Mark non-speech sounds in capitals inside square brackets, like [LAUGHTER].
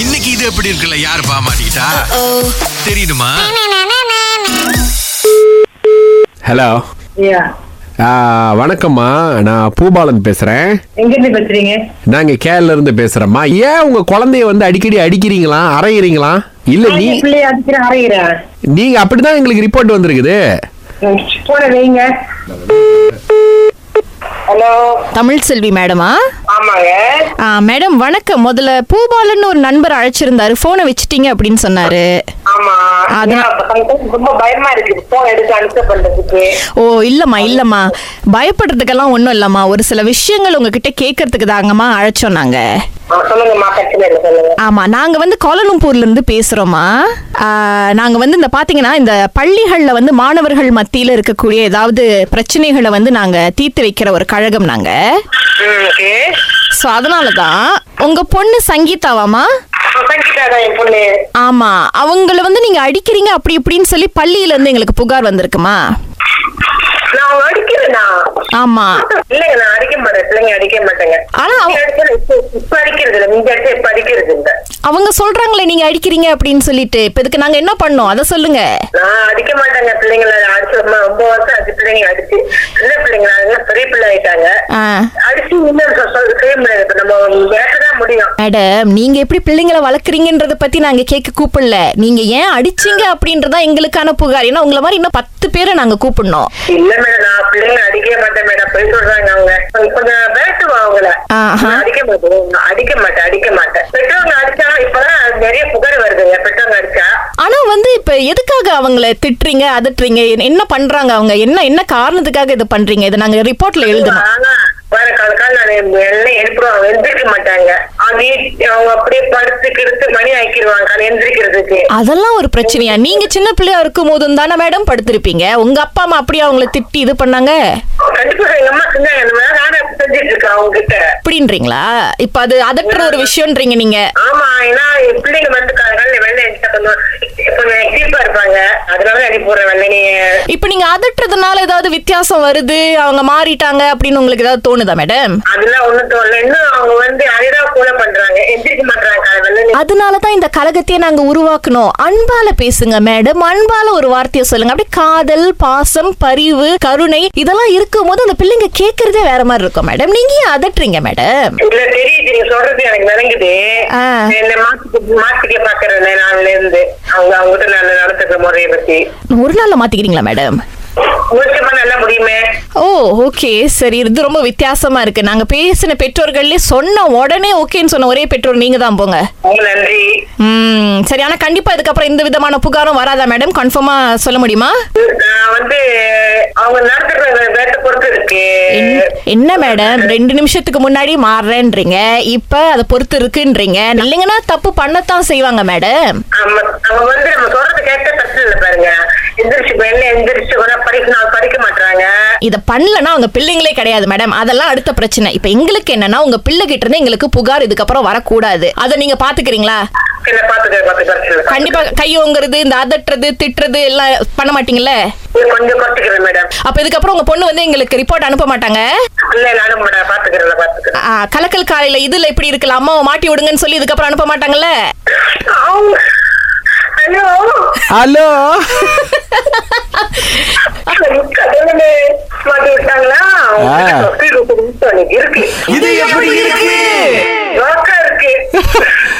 இன்னைக்கு இது எப்படி இருக்குல்ல? யாரு பாமாட்டா தெரியுமா ஹலோ வணக்கம்மா. நான் பூபாலன் பேசுறேன். எங்க இருந்து பேசுறீங்க நாங்க கேரள இருந்து பேசுறோம்மா. ஏன் உங்க குழந்தைய வந்து அடிக்கடி அடிக்கிறீங்களா? அரைகிறீங்களா இல்ல நீ நீங்க அப்படிதான் எங்களுக்கு ரிப்போர்ட் வந்திருக்குது. தமிழ் செல்வி மேடமா? மேடம் வணக்கம். முதல்ல பூபாலன்னு ஒரு நண்பர் அழைச்சிருந்தாரு. போனை வச்சுட்டீங்க அப்படின்னு சொன்னாரு. ஓ இல்லம்மா இல்லம்மா. பயப்படுறதுக்கெல்லாம் ஒன்றும் இல்லம்மா. ஒரு சில விஷயங்கள் உங்ககிட்ட கேட்கறதுக்கு தாங்கம்மா அழைச்சோம் நாங்க. ஆமா நாங்க வந்து கோலலம்பூர்ல இருந்து பேசுறோமா நாங்க வந்து இந்த பாத்தீங்கன்னா இந்த பள்ளிகள்ல வந்து மாணவர்கள் மத்தியில இருக்கக்கூடிய ஏதாவது பிரச்சனைகளை வந்து நாங்க தீர்த்து வைக்கிற ஒரு கழகம் நாங்க. ஓகே. ஸோ அதனால தான் உங்க பொண்ணு சங்கீதாவாமா ஆமா அவங்கள வந்து நீங்க அடிக்கிறீங்க அப்படி இப்படின்னு சொல்லி பள்ளியில இருந்து எங்களுக்கு புகார் வந்திருக்குமா? நான் அவங்க அடிக்கிறேனா ஆமா. இல்லைங்க நான் அடிக்க மாட்டேன். பிள்ளைங்க அடிக்க மாட்டேங்க. ஆனா அவ- முந்தி அடிச்சா இப்ப அடிக்கிறது இல்ல. முந்தி அடிச்சா இப்ப அடிக்கிறது இல்ல. அவங்க சொல்றாங்களே நீங்க அடிக்கிறீங்க அப்படின்னு சொல்லிட்டு. இப்ப இதுக்கு நாங்க என்ன பண்ணோம்? அத சொல்லுங்க. அடிக்க மாட்டேங்க பிள்ளைங்கள. அடிச்சு ரொம்ப வருஷம் ஆச்சு பிள்ளைங்க அடிச்சு. சின்ன பிள்ளைங்க பெரிய பிள்ளை ஆயிட்டாங்க. அடிச்சு மேடம் நீங்க எப்படி பிள்ளைங்களை வளர்க்குறீங்கன்றத பத்தி நாங்க கேட்க கூப்பிடல. நீங்க ஏன் அடிச்சீங்க அப்படின்றதா எங்களுக்கான புகார். ஏன்னா உங்களை மாதிரி இன்னும் பத்து பேரை நாங்க கூப்பிடணும். இல்ல மேடம் நான் பிள்ளைங்க அடிக்கவே மாட்டேன் மேடம். போய் சொல்றாங்க அவங்க. கொஞ்சம் அவங்கள. ஆஹா. நான் அடிக்க மாட்டேன். நான் அடிக்க மாட்டேன் அடிக்க மாட்டேன். பெற்றவங்க அடிச்சா இப்பதான் நிறைய புகார் வருதுங்க பெற்றவங்க அடிச்சா. ஆனா வந்து இப்ப எதுக்காக அவங்கள திட்டுறீங்க அதட்டுறீங்க? என்ன பண்றாங்க அவங்க? என்ன என்ன காரணத்துக்காக இதை பண்றீங்க? இதை நாங்க ரிப்போர்ட்ல எழுதணும். ஆனா வேற கால கால நான் எல்லாம் எழுப்புவாங்க எந்திரிக்க மாட்டாங்க. அவங்க அவங்க அப்படியே படுத்து கிடுத்து மணி ஆக்கிடுவாங்க காலை எந்திரிக்கிறதுக்கு அதெல்லாம் ஒரு பிரச்சனையா? நீங்க சின்ன பிள்ளையா இருக்கும் போதும் தானே மேடம் படுத்திருப்பீங்க. உங்க அப்பா அம்மா அப்படியே அவங்கள திட்டி இது பண்ணாங்க? எங்க அம்மா செஞ்சாங்க மாதிரி செஞ்சுட்டு இருக்கேன் அவங்க கிட்ட அப்படின்றீங்களா? இப்ப அது அதற்ற ஒரு விஷயம்ன்றீங்க நீங்க. ஆமா ஏன்னா என் பிள்ளைங்க வந்து காலையில வெள்ளை கொஞ்சம் கொஞ்சம் நீ இப்ப நீங்க அதட்டுறதுனால ஏதாவது வித்தியாசம் வருது? அவங்க மாறிட்டாங்க அப்படின்னு உங்களுக்கு ஏதாவது தோணுதா மேடம் அதெல்லாம் ஒண்ணும் தோணல. இன்னும் அவங்க வந்து அரிதா கூட பண்றாங்க. எந்திரிக்க மாட்டாங்க காலை வெள்ளை நீ அதனாலதான் இந்த கழகத்தையே நாங்க உருவாக்கணும். அன்பால பேசுங்க மேடம் அன்பால ஒரு வார்த்தையை சொல்லுங்க. அப்படியே காதல் பாசம் பரிவு கருணை இதெல்லாம் இருக்கும்போது அந்த பிள்ளைங்க கேக்குறதே வேற மாதிரி இருக்கும் மேடம் நீங்க ஏன் அதட்டுறீங்க மேடம் இல்ல தெரியுது. நீங்க சொல்றது எனக்கு விளங்குது. ஆ. என்ன மாத்திக்க மாத்திக்க பாக்குறேன் நாள்ல இருந்து அவங்க அவங்ககிட்ட நான் நடத்துக்கிற முறையை பத்தி. ஒரு நாள்ல மாத்திக்கிறீங்களா மேடம் ஓ ஓகே சரி இது ரொம்ப வித்தியாசமா இருக்கு. நாங்க பேசின பெற்றோர்கள்லயே சொன்ன உடனே ஓகேன்னு சொன்ன ஒரே பெற்றோர் நீங்க தான் போங்க ம் சரி ஆனா கண்டிப்பா இதுக்கப்புறம் எந்த விதமான புகாரும் வராதா மேடம் கன்ஃபார்மா சொல்ல முடியுமா? வந்து என்ன- மேடம் ரெண்டு நிமிஷத்துக்கு முன்னாடி மாறுறேன்றீங்க இப்ப அதை பொறுத்து இருக்குன்றீங்க. இல்லைங்கன்னா தப்பு பண்ணத்தான் செய்வாங்க மேடம் அவங்க வந்து நம்ம சொல்றது கேட்ட பிரச்சனை இல்லை பாருங்க. எந்திரிச்சு வெள்ள எந்திரிச்சு கூட படிக்க நான் படிக்க மாட்டாங்க இத பண்ணலன்னா அவங்க பிள்ளைங்களே கிடையாது மேடம் அதெல்லாம் அடுத்த பிரச்சனை. இப்ப எங்களுக்கு என்னன்னா உங்க பிள்ளை கிட்ட இருந்து எங்களுக்கு புகார் இதுக்கப்புறம் வரக்கூடாது. அதை நீங்க பாத்துக்கிறீங்களா. கண்டிப்பா கையோங்கிறது இந்த அதட்டுறது திட்டுறது எல்லாம் பண்ண மாட்டீங்கல்ல? கொஞ்சம் அப்ப இதுக்கப்புறம் உங்க பொண்ணு வந்து எங்களுக்கு ரிப்போர்ட் அனுப்ப மாட்டாங்க? கலக்கல் காலையில இதுல இப்படி இருக்குல்ல அம்மாவை மாட்டி விடுங்கன்னு சொல்லி இதுக்கப்புறம் அனுப்ப மாட்டாங்கல்ல? ஹலோ. [LAUGHS] இது எப்படி இருக்கு? ரோக்கா இருக்கு. [LAUGHS]